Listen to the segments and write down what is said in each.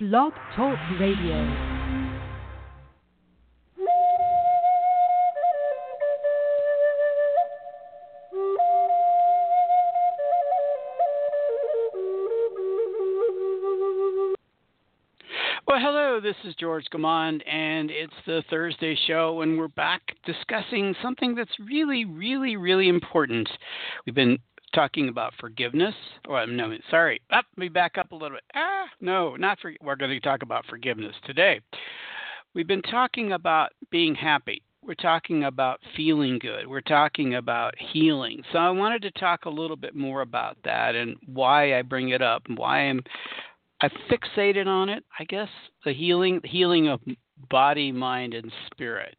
Blog Talk Radio. Well, hello, this is George Gamond, and it's the Thursday show, and we're back discussing something that's really, really, really important. We've been talking about forgiveness. Well, no, sorry. Up, let me back up a little bit. Ah, no, not for. We're going to talk about forgiveness today. We've been talking about being happy. We're talking about feeling good. We're talking about healing. So I wanted to talk a little bit more about that and why I bring it up and why I'm I fixated on it. I guess the healing, healing of body, mind, and spirit.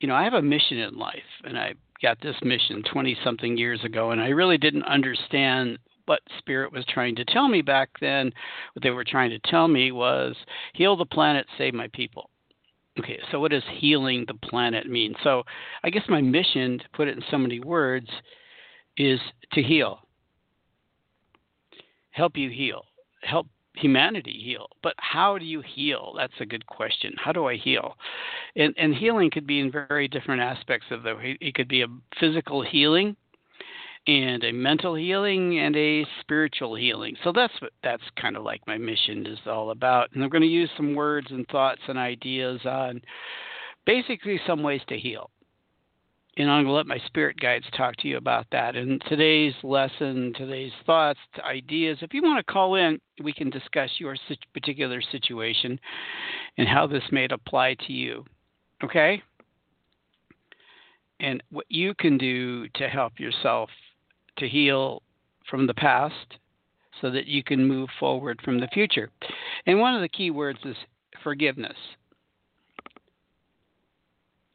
You know, I have a mission in life, and I got this mission 20 something years ago, and I really didn't understand what spirit was trying to tell me back then. What they were trying to tell me was heal the planet, save my people. Okay, so what does healing the planet mean? So I guess my mission, to put it in so many words, is to heal. Help you heal. Help humanity heal. But how do you heal? That's a good question. How do I heal? And, and healing could be in very different aspects of the. It could be a physical healing, and a mental healing, and a spiritual healing. So that's what that's kind of like my mission is all about. And I'm going to use some words and thoughts and ideas on basically some ways to heal and I'm going to let my spirit guides talk to you about that. And today's lesson, today's thoughts, ideas, if you want to call in, we can discuss your particular situation and how this may apply to you. Okay? And what you can do to help yourself to heal from the past so that you can move forward from the future. And one of the key words is forgiveness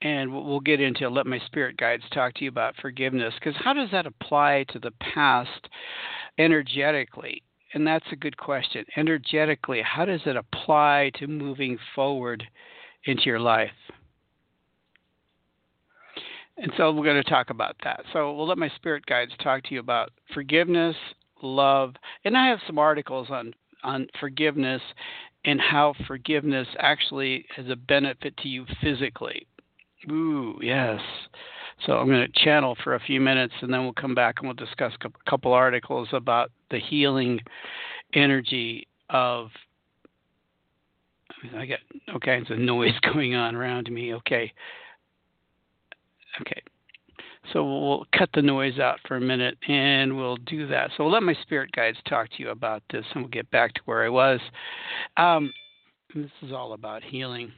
and we'll get into let my spirit guides talk to you about forgiveness because how does that apply to the past energetically? And that's a good question. Energetically how does it apply to moving forward into your life? And so we're going to talk about that. So we'll let my spirit guides talk to you about forgiveness love and i have some articles on on forgiveness and how forgiveness actually is a benefit to you physically Ooh, yes. So I'm going to channel for a few minutes, and then we'll come back and we'll discuss a couple articles about the healing energy of. I got all kinds of noise going on around me. Okay. Okay. So we'll cut the noise out for a minute and we'll do that. So we'll let my spirit guides talk to you about this and we'll get back to where I was. Um, this is all about healing.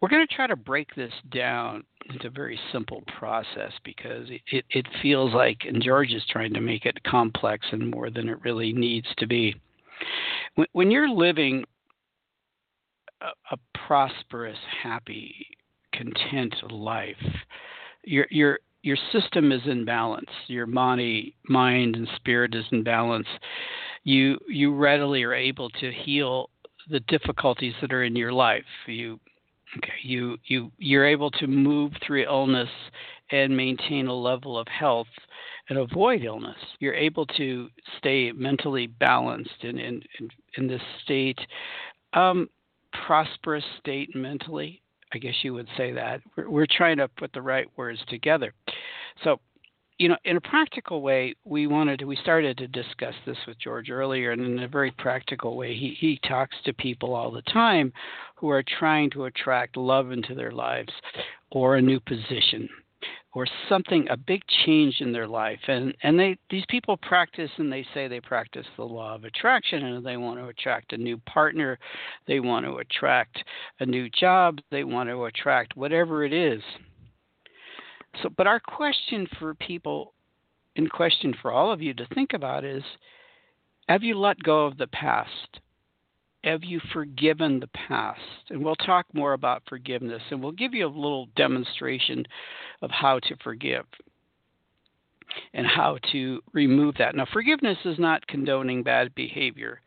We're going to try to break this down into a very simple process because it, it, feels like, and George is trying to make it complex and more than it really needs to be. When, when you're living a, a prosperous, happy, content life, your your your system is in balance. Your body, mind, and spirit is in balance. You you readily are able to heal the difficulties that are in your life. You Okay, you you you're able to move through illness and maintain a level of health and avoid illness. You're able to stay mentally balanced in in in, this state, um, prosperous state mentally. I guess you would say that. We're, we're trying to put the right words together. So you know, in a practical way, we wanted to, we started to discuss this with George earlier, and in a very practical way, he, he talks to people all the time who are trying to attract love into their lives or a new position or something a big change in their life. And and they these people practice and they say they practice the law of attraction and they want to attract a new partner. They want to attract a new job. They want to attract whatever it is so, but our question for people, in question for all of you to think about is have you let go of the past? Have you forgiven the past? And we'll talk more about forgiveness and we'll give you a little demonstration of how to forgive and how to remove that. Now, forgiveness is not condoning bad behavior.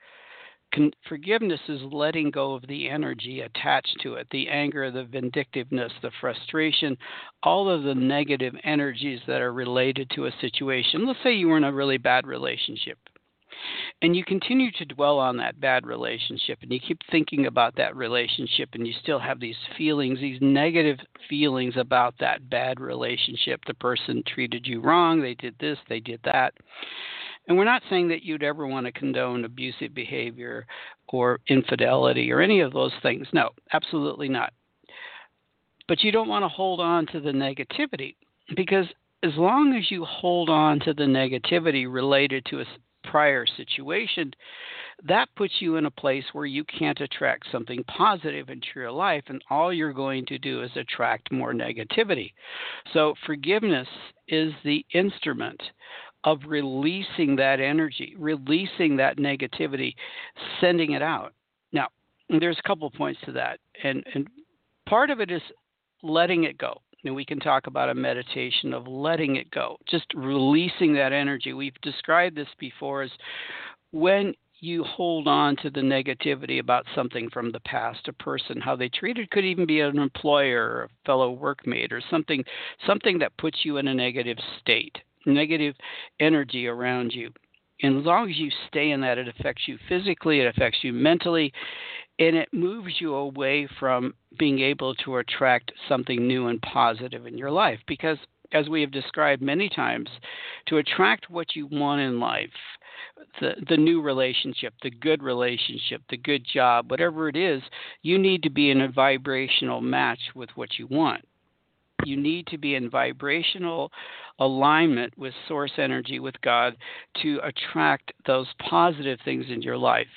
Con- forgiveness is letting go of the energy attached to it the anger, the vindictiveness, the frustration, all of the negative energies that are related to a situation. Let's say you were in a really bad relationship and you continue to dwell on that bad relationship and you keep thinking about that relationship and you still have these feelings these negative feelings about that bad relationship the person treated you wrong they did this they did that and we're not saying that you'd ever want to condone abusive behavior or infidelity or any of those things no absolutely not but you don't want to hold on to the negativity because as long as you hold on to the negativity related to a prior situation, that puts you in a place where you can't attract something positive into your life, and all you're going to do is attract more negativity. So, forgiveness is the instrument of releasing that energy, releasing that negativity, sending it out. Now, there's a couple points to that, and, and part of it is letting it go and we can talk about a meditation of letting it go, just releasing that energy. We've described this before as when you hold on to the negativity about something from the past, a person, how they treated, could even be an employer a fellow workmate or something, something that puts you in a negative state, negative energy around you. And as long as you stay in that, it affects you physically, it affects you mentally, and it moves you away from being able to attract something new and positive in your life because as we have described many times to attract what you want in life the the new relationship the good relationship the good job whatever it is you need to be in a vibrational match with what you want you need to be in vibrational alignment with source energy with god to attract those positive things in your life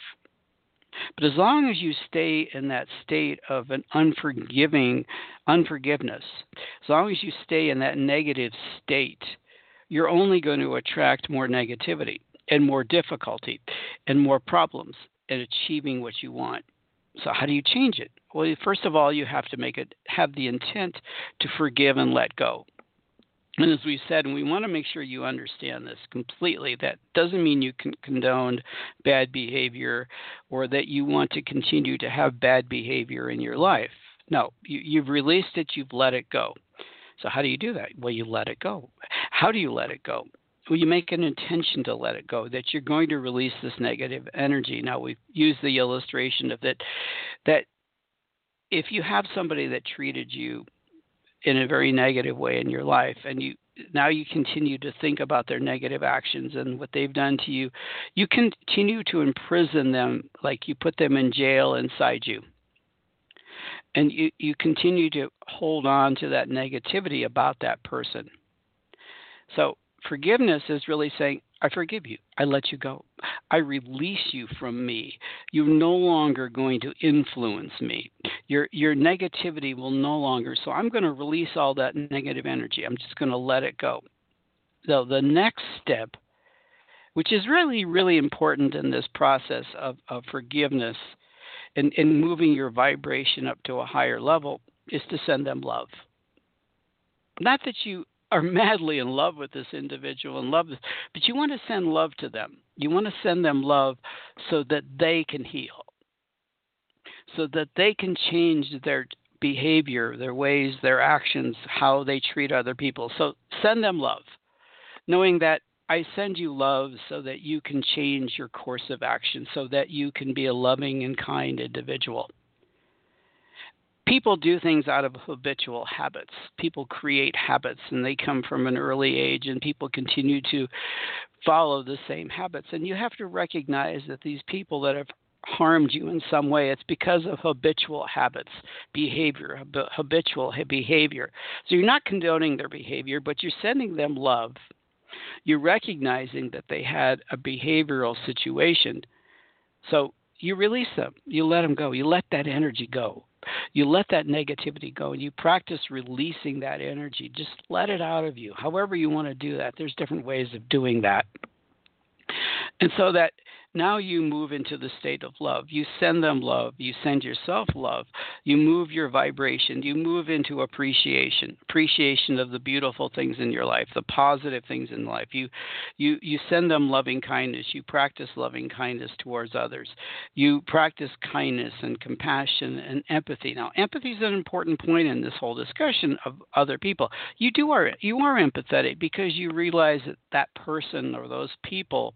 but as long as you stay in that state of an unforgiving unforgiveness, as long as you stay in that negative state, you're only going to attract more negativity and more difficulty and more problems in achieving what you want. So how do you change it? Well, first of all, you have to make it have the intent to forgive and let go. And as we said, and we want to make sure you understand this completely, that doesn't mean you can condone bad behavior or that you want to continue to have bad behavior in your life. No, you, you've released it, you've let it go. So, how do you do that? Well, you let it go. How do you let it go? Well, you make an intention to let it go, that you're going to release this negative energy. Now, we've used the illustration of that, that if you have somebody that treated you in a very negative way in your life and you now you continue to think about their negative actions and what they've done to you you continue to imprison them like you put them in jail inside you. And you, you continue to hold on to that negativity about that person. So forgiveness is really saying I forgive you. I let you go. I release you from me. You're no longer going to influence me. Your your negativity will no longer. So I'm going to release all that negative energy. I'm just going to let it go. So the next step, which is really really important in this process of, of forgiveness and, and moving your vibration up to a higher level, is to send them love. Not that you are madly in love with this individual and love this, but you want to send love to them. You want to send them love so that they can heal, so that they can change their behavior, their ways, their actions, how they treat other people. So send them love, knowing that I send you love so that you can change your course of action, so that you can be a loving and kind individual people do things out of habitual habits. People create habits and they come from an early age and people continue to follow the same habits. And you have to recognize that these people that have harmed you in some way, it's because of habitual habits, behavior, habitual behavior. So you're not condoning their behavior, but you're sending them love. You're recognizing that they had a behavioral situation. So you release them. You let them go. You let that energy go you let that negativity go and you practice releasing that energy. Just let it out of you. However, you want to do that, there's different ways of doing that. And so that Now you move into the state of love. You send them love. You send yourself love. You move your vibration. You move into appreciation, appreciation of the beautiful things in your life, the positive things in life. You, you, you send them loving kindness. You practice loving kindness towards others. You practice kindness and compassion and empathy. Now, empathy is an important point in this whole discussion of other people. You do are you are empathetic because you realize that that person or those people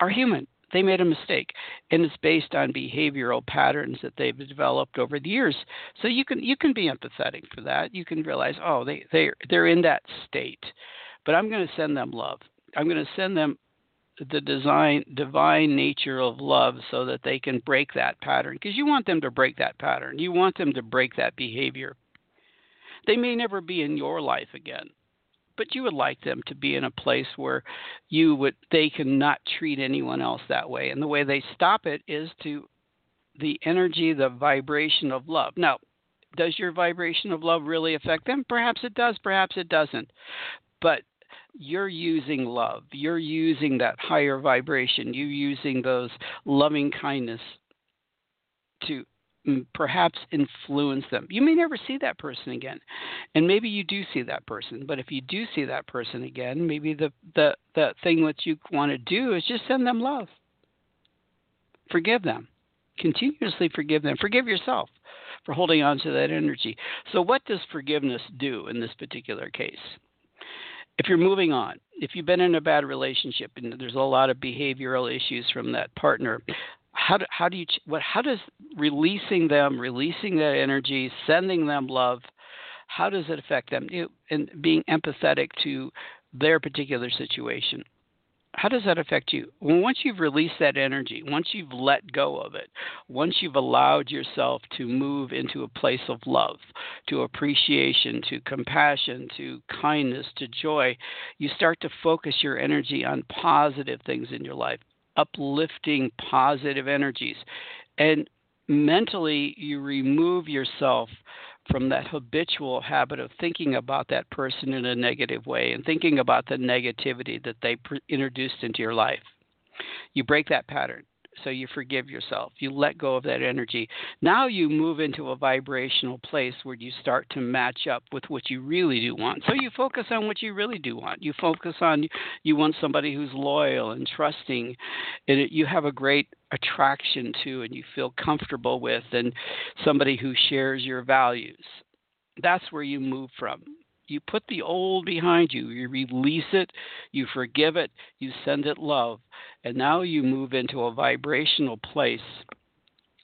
are human. They made a mistake, and it's based on behavioral patterns that they've developed over the years. So you can you can be empathetic for that. You can realize, oh, they they they're in that state, but I'm going to send them love. I'm going to send them the design divine nature of love so that they can break that pattern because you want them to break that pattern you want them to break that behavior they may never be in your life again but you would like them to be in a place where you would they cannot treat anyone else that way. And the way they stop it is to the energy the vibration of love. Now does your vibration of love really affect them? Perhaps it does perhaps it doesn't. But you're using love. You're using that higher vibration. You're using those loving kindness to perhaps influence them. You may never see that person again. And maybe you do see that person, but if you do see that person again, maybe the the the thing that you want to do is just send them love. Forgive them. Continuously forgive them. Forgive yourself for holding on to that energy. So what does forgiveness do in this particular case? if you're moving on, if you've been in a bad relationship and there's a lot of behavioral issues from that partner, how do, how do you what how does releasing them, releasing that energy, sending them love, how does it affect them? You, and being empathetic to their particular situation. How does that affect you? Well, once you've released that energy, once you've let go of it, once you've allowed yourself to move into a place of love, to appreciation, to compassion, to kindness, to joy, you start to focus your energy on positive things in your life uplifting positive energies. And mentally, you remove yourself from that habitual habit of thinking about that person in a negative way and thinking about the negativity that they pr- introduced into your life. You break that pattern. So you forgive yourself. You let go of that energy. Now you move into a vibrational place where you start to match up with what you really do want. So you focus on what you really do want. You focus on you want somebody who's loyal and trusting, and you have a great attraction to, and you feel comfortable with, and somebody who shares your values. That's where you move from you put the old behind you, you release it, you forgive it, you send it love, and now you move into a vibrational place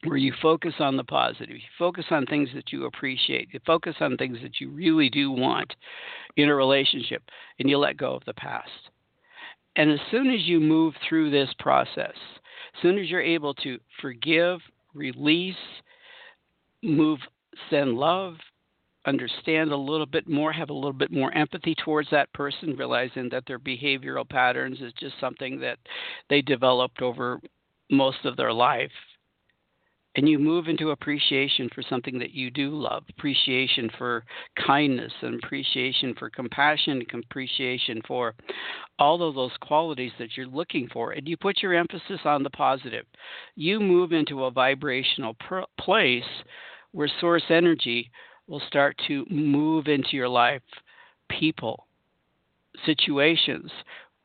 where you focus on the positive, you focus on things that you appreciate, you focus on things that you really do want in a relationship, and you let go of the past. And as soon as you move through this process, as soon as you're able to forgive, release, move, send love, understand a little bit more, have a little bit more empathy towards that person, realizing that their behavioral patterns is just something that they developed over most of their life. And you move into appreciation for something that you do love, appreciation for kindness, and appreciation for compassion, and appreciation for all of those qualities that you're looking for. And you put your emphasis on the positive. You move into a vibrational pr- place where source energy will start to move into your life people, situations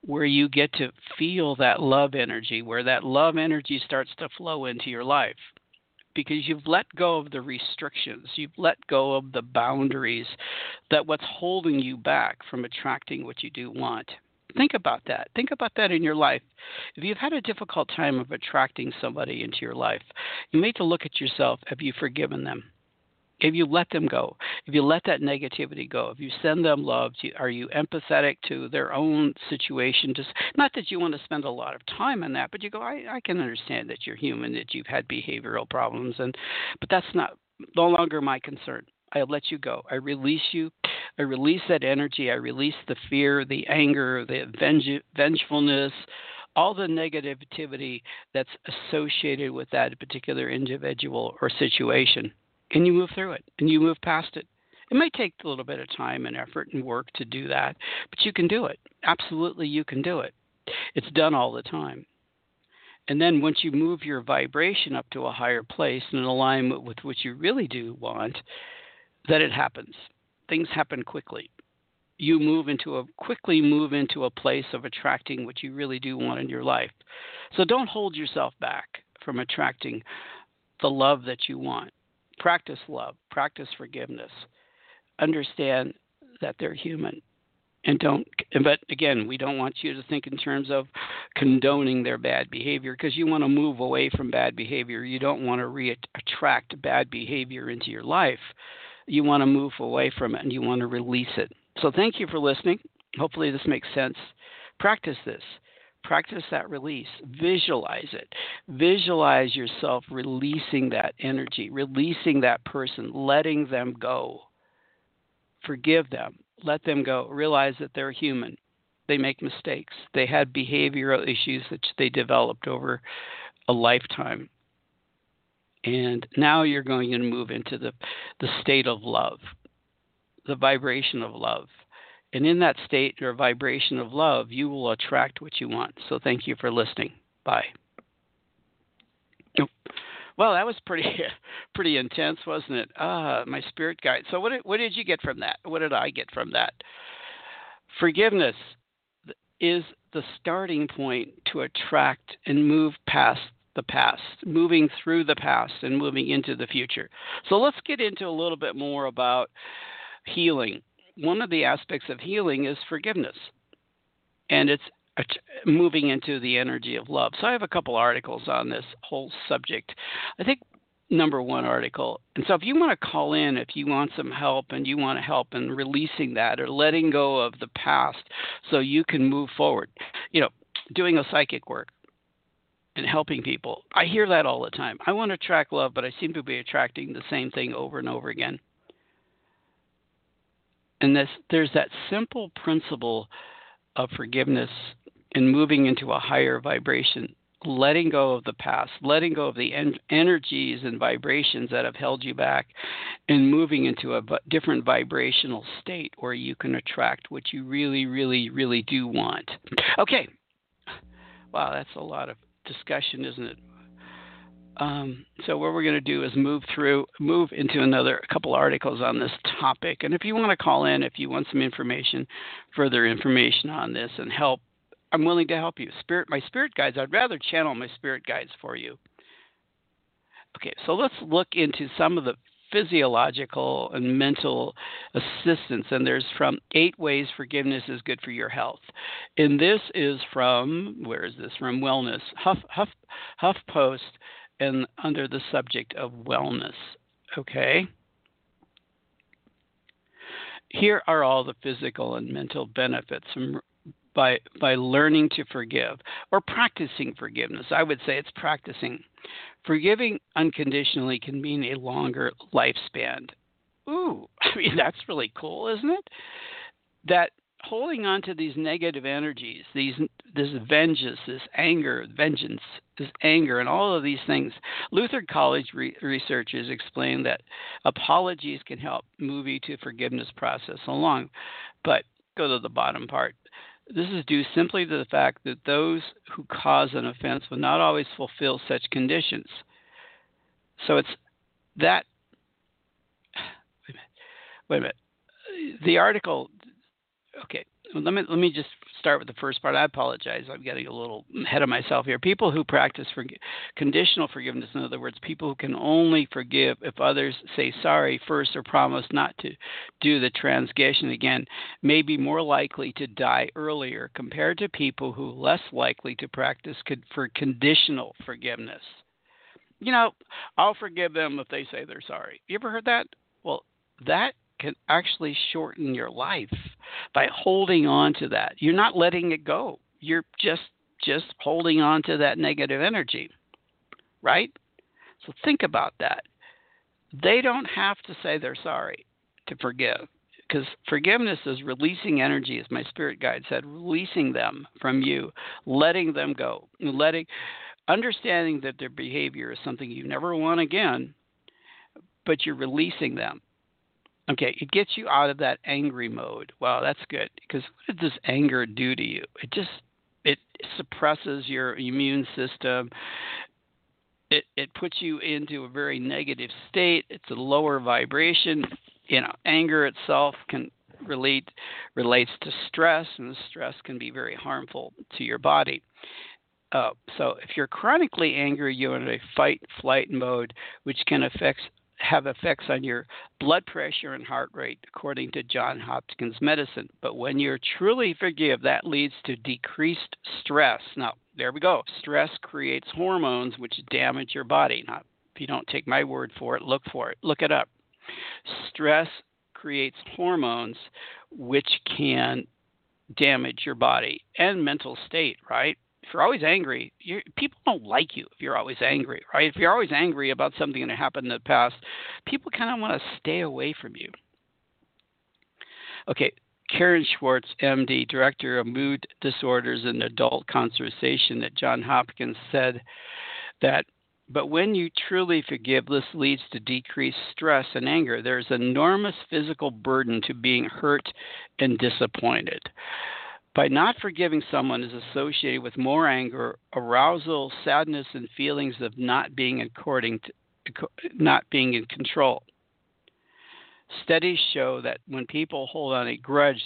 where you get to feel that love energy, where that love energy starts to flow into your life. Because you've let go of the restrictions, you've let go of the boundaries that what's holding you back from attracting what you do want. Think about that. Think about that in your life. If you've had a difficult time of attracting somebody into your life, you need to look at yourself. Have you forgiven them? If you let them go, if you let that negativity go, if you send them love, are you empathetic to their own situation? Just not that you want to spend a lot of time on that, but you go, I, I can understand that you're human, that you've had behavioral problems, and but that's not no longer my concern. I let you go. I release you. I release that energy. I release the fear, the anger, the venge- vengefulness, all the negativity that's associated with that particular individual or situation and you move through it and you move past it. It may take a little bit of time and effort and work to do that, but you can do it. Absolutely, you can do it. It's done all the time. And then once you move your vibration up to a higher place and in alignment with what you really do want, then it happens. Things happen quickly. You move into a quickly move into a place of attracting what you really do want in your life. So don't hold yourself back from attracting the love that you want. Practice love, practice forgiveness. Understand that they're human and don't but again we don't want you to think in terms of condoning their bad behavior because you want to move away from bad behavior. You don't want to re-attract bad behavior into your life. You want to move away from it and you want to release it. So thank you for listening. Hopefully this makes sense. Practice this practice that release visualize it visualize yourself releasing that energy releasing that person letting them go forgive them let them go. Realize that they're human. They make mistakes. They had behavioral issues that they developed over a lifetime. And now you're going to move into the, the state of love, the vibration of love. And in that state or vibration of love, you will attract what you want. So thank you for listening. Bye. Well, that was pretty pretty intense, wasn't it? Ah, my spirit guide. So what did, what did you get from that? What did I get from that? Forgiveness is the starting point to attract and move past the past, moving through the past and moving into the future. So let's get into a little bit more about healing. One of the aspects of healing is forgiveness. And it's moving into the energy of love. So I have a couple articles on this whole subject. I think number one article. And so if you want to call in, if you want some help and you want to help in releasing that or letting go of the past so you can move forward, you know, doing a psychic work and helping people. I hear that all the time. I want to attract love, but I seem to be attracting the same thing over and over again. And this, there's that simple principle of forgiveness and moving into a higher vibration, letting go of the past, letting go of the en- energies and vibrations that have held you back, and moving into a v- different vibrational state where you can attract what you really, really, really do want. Okay. Wow, that's a lot of discussion, isn't it? Um, so what we're going to do is move through, move into another couple articles on this topic. And if you want to call in, if you want some information, further information on this, and help I'm willing to help you. Spirit, my spirit guides. I'd rather channel my spirit guides for you. Okay, so let's look into some of the physiological and mental assistance. And there's from eight ways forgiveness is good for your health. And this is from where is this from? Wellness, Huff Huff HuffPost, and under the subject of wellness. Okay. Here are all the physical and mental benefits from by by learning to forgive or practicing forgiveness. I would say it's practicing. Forgiving unconditionally can mean a longer lifespan. Ooh, I mean that's really cool, isn't it? That holding on to these negative energies, these this vengeance, this anger, vengeance, this anger, and all of these things. Luther College re- researchers explain that apologies can help move you to forgiveness process along. But go to the bottom part. This is due simply to the fact that those who cause an offense will not always fulfill such conditions. So it's that. Wait a minute. The article. Okay, let me let me just start with the first part. I apologize. I'm getting a little ahead of myself here. People who practice for conditional forgiveness, in other words, people who can only forgive if others say sorry first or promise not to do the transgression again, may be more likely to die earlier compared to people who less likely to practice for conditional forgiveness. You know, I'll forgive them if they say they're sorry. You ever heard that? Well, that can actually shorten your life by holding on to that. You're not letting it go. You're just just holding on to that negative energy. Right? So think about that. They don't have to say they're sorry to forgive because forgiveness is releasing energy as my spirit guide said releasing them from you letting them go letting understanding that their behavior is something you never want again but you're releasing them Okay, it gets you out of that angry mode. Wow, that's good. Because what does this anger do to you? It just it suppresses your immune system. It it puts you into a very negative state. It's a lower vibration. You know, anger itself can relate relates to stress, and stress can be very harmful to your body. Uh, so if you're chronically angry, you're in a fight flight mode, which can affect have effects on your blood pressure and heart rate, according to John Hopkins Medicine. But when you're truly forgive, that leads to decreased stress. Now, there we go. Stress creates hormones which damage your body. Now, if you don't take my word for it, look for it. Look it up. Stress creates hormones which can damage your body and mental state, right? If you're always angry, you're, people don't like you if you're always mm-hmm. angry, right? If you're always angry about something that happened in the past, people kind of want to stay away from you. Okay, Karen Swartz, MD, Director of Mood Disorders and Adult Conversation at John Hopkins, said that, but when you truly forgive, this leads to decreased stress and anger. There's enormous physical burden to being hurt and disappointed. By not forgiving someone is associated with more anger, arousal, sadness, and feelings of not being according to, not being in control. Studies show that when people hold on a grudge,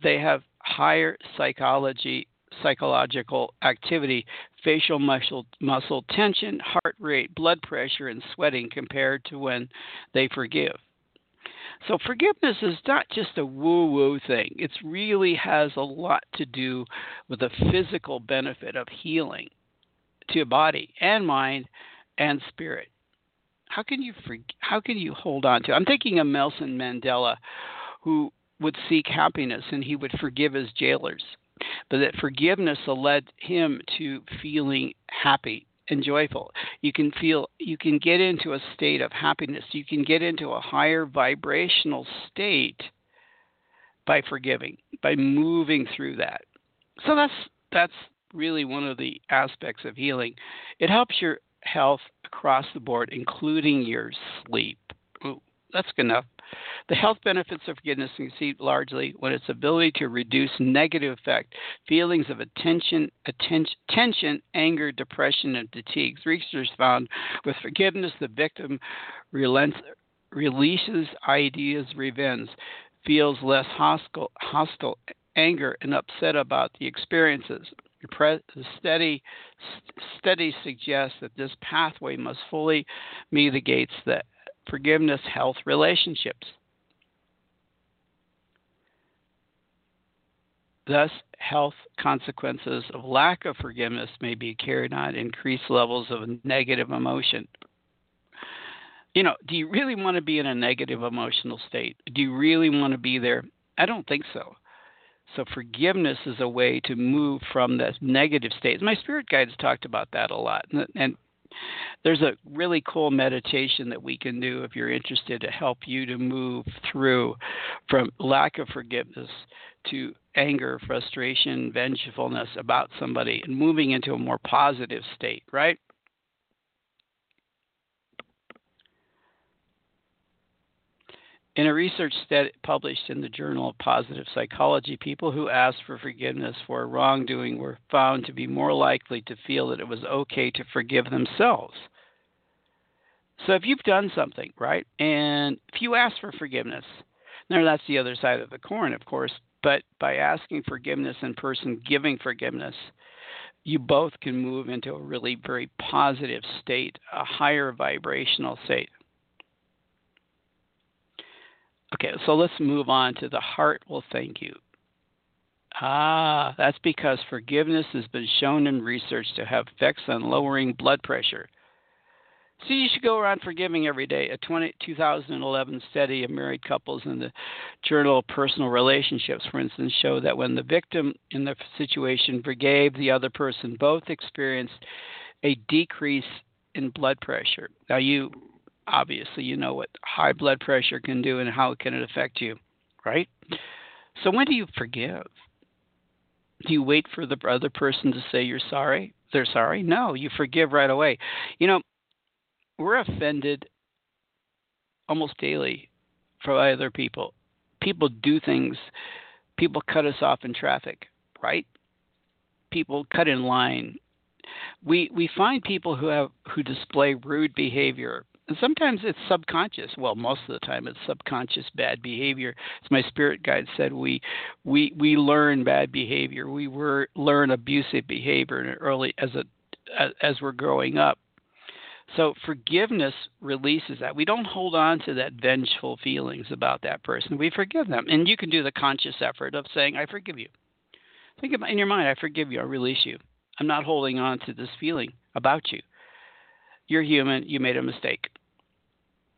they have higher psychology, psychological activity, facial muscle, muscle tension, heart rate, blood pressure, and sweating compared to when they forgive. So forgiveness is not just a woo woo thing. It really has a lot to do with the physical benefit of healing to your body and mind and spirit. How can you how can you hold on to? I'm thinking of Nelson Mandela who would seek happiness and he would forgive his jailers. But that forgiveness led him to feeling happy and joyful. You can feel, you can get into a state of happiness. You can get into a higher vibrational state by forgiving, by moving through that. So that's that's really one of the aspects of healing. It helps your health across the board, including your sleep. That's good enough. The health benefits of forgiveness see largely when its ability to reduce negative effect, feelings of attention, attention, tension, anger, depression, and fatigue. Researchers found with forgiveness, the victim relents, releases ideas, revenge, feels less hostile, hostile, anger, and upset about the experiences. The study, suggests that this pathway must fully mitigate the forgiveness, health, relationships. Thus, health consequences of lack of forgiveness may be carried on increased levels of negative emotion. You know, do you really want to be in a negative emotional state? Do you really want to be there? I don't think so. So, forgiveness is a way to move from that negative state. My spirit guides talked about that a lot. And, and there's a really cool meditation that we can do if you're interested to help you to move through from lack of forgiveness to anger, frustration, vengefulness about somebody and moving into a more positive state, right? In a research study published in the Journal of Positive Psychology, people who asked for forgiveness for wrongdoing were found to be more likely to feel that it was okay to forgive themselves. So if you've done something, right, and if you ask for forgiveness, now that's the other side of the coin, of course, but by asking forgiveness and person giving forgiveness, you both can move into a really very positive state, a higher vibrational state. Okay, so let's move on to the heart will thank you. Ah, that's because forgiveness has been shown in research to have effects on lowering blood pressure. So you should go around forgiving every day. A 20, 2011 study of married couples in the Journal of Personal Relationships, for instance, showed that when the victim in the situation forgave the other person, both experienced a decrease in blood pressure. Now, you obviously you know what high blood pressure can do and how it can affect you, right? So when do you forgive? Do you wait for the other person to say you're sorry? They're sorry? No, you forgive right away. You know, we're offended almost daily by other people. People do things. People cut us off in traffic, right? people cut in line. We we find people who have who display rude behavior. And sometimes it's subconscious. Well, most of the time it's subconscious bad behavior. As my spirit guide said, we we we learn bad behavior. We were learn abusive behavior early as a as we're growing up. So forgiveness releases that. We don't hold on to that vengeful feelings about that person. We forgive them. And you can do the conscious effort of saying, I forgive you. Think about in your mind, I forgive you, I release you. I'm not holding on to this feeling about you. You're human, you made a mistake.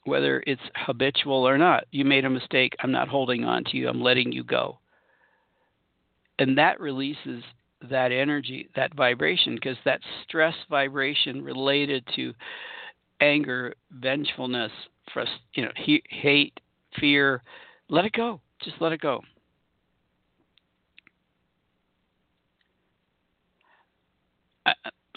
Whether it's habitual or not, you made a mistake. I'm not holding on to you, I'm letting you go. And that releases that energy, that vibration, because that stress vibration related to anger, vengefulness, frust- you know, he- hate, fear, let it go. Just let it go.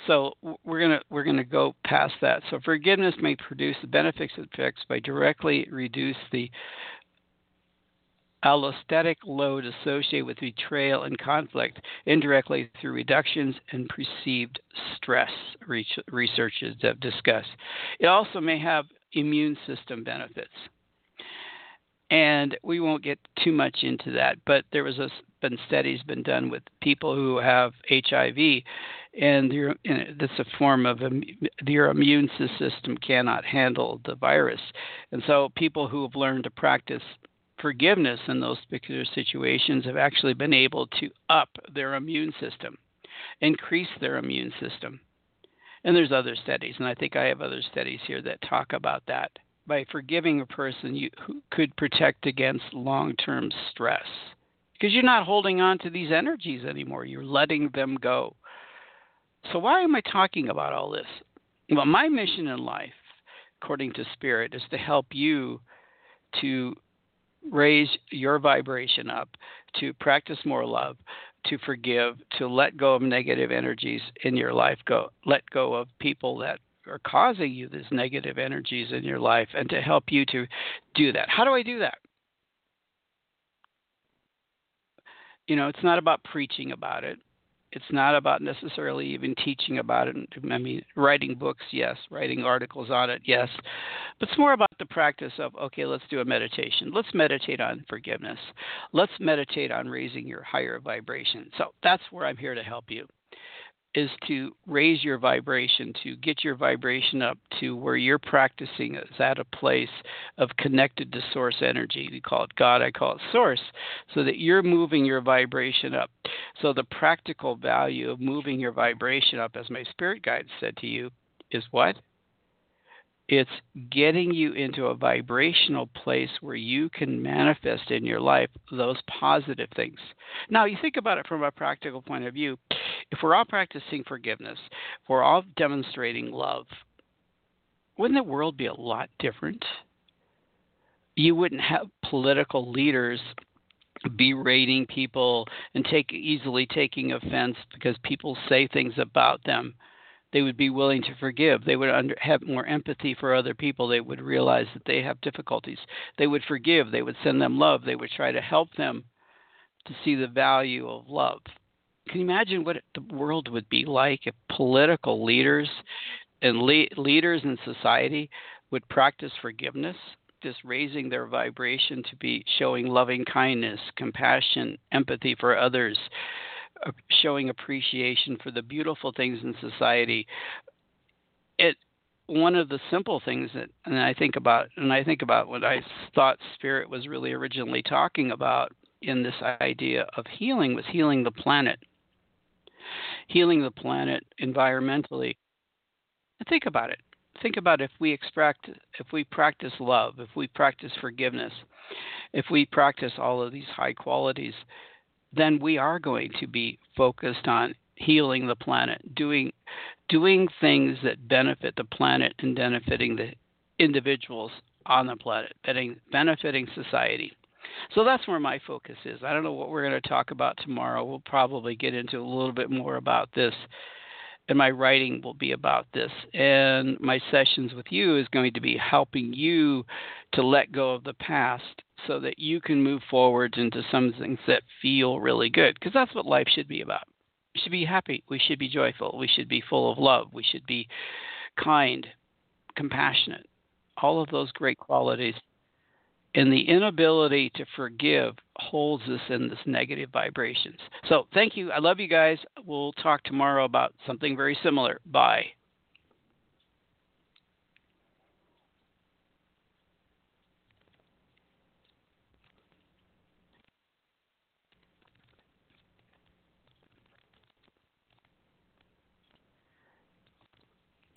So we're gonna we're gonna go past that. So forgiveness may produce the benefits it effects by directly reduce the allostatic load associated with betrayal and conflict, indirectly through reductions in perceived stress. Researchers have discussed. It also may have immune system benefits. And we won't get too much into that, but there was a, been studies been done with people who have HIV, and that's a form of your immune system cannot handle the virus, and so people who have learned to practice forgiveness in those particular situations have actually been able to up their immune system, increase their immune system. And there's other studies, and I think I have other studies here that talk about that. By forgiving a person you could protect against long-term stress. Because you're not holding on to these energies anymore. You're letting them go so why am i talking about all this well my mission in life according to spirit is to help you to raise your vibration up to practice more love to forgive to let go of negative energies in your life go let go of people that are causing you these negative energies in your life and to help you to do that. How do I do that? You know, it's not about preaching about it. It's not about necessarily even teaching about it. I mean, writing books, yes. Writing articles on it, yes. But it's more about the practice of, okay, let's do a meditation. Let's meditate on forgiveness. Let's meditate on raising your higher vibration. So that's where I'm here to help you is to raise your vibration, to get your vibration up to where you're practicing is at a place of connected to source energy. We call it God, I call it source, so that you're moving your vibration up. So the practical value of moving your vibration up, as my spirit guide said to you, is what? It's getting you into a vibrational place where you can manifest in your life those positive things. Now, you think about it from a practical point of view. If we're all practicing forgiveness, if we're all demonstrating love, wouldn't the world be a lot different? You wouldn't have political leaders berating people and take easily taking offense because people say things about them they would be willing to forgive. They would under, have more empathy for other people. They would realize that they have difficulties. They would forgive. They would send them love. They would try to help them to see the value of love. Can you imagine what the world would be like if political leaders and le- leaders in society would practice forgiveness, just raising their vibration to be showing loving kindness, compassion, empathy for others, showing appreciation for the beautiful things in society. It one of the simple things that and I think about and I think about what I thought spirit was really originally talking about in this idea of healing was healing the planet. Healing the planet environmentally. And think about it. Think about if we extract if we practice love, if we practice forgiveness, if we practice all of these high qualities, then we are going to be focused on healing the planet, doing doing things that benefit the planet and benefiting the individuals on the planet, benefiting society. So that's where my focus is. I don't know what we're going to talk about tomorrow. We'll probably get into a little bit more about this. And my writing will be about this. And my sessions with you is going to be helping you to let go of the past so that you can move forward into some things that feel really good because that's what life should be about. It should be happy. We should be joyful. We should be full of love. We should be kind, compassionate. All of those great qualities. And the inability to forgive holds us in this negative vibrations. So thank you. I love you guys. We'll talk tomorrow about something very similar. Bye.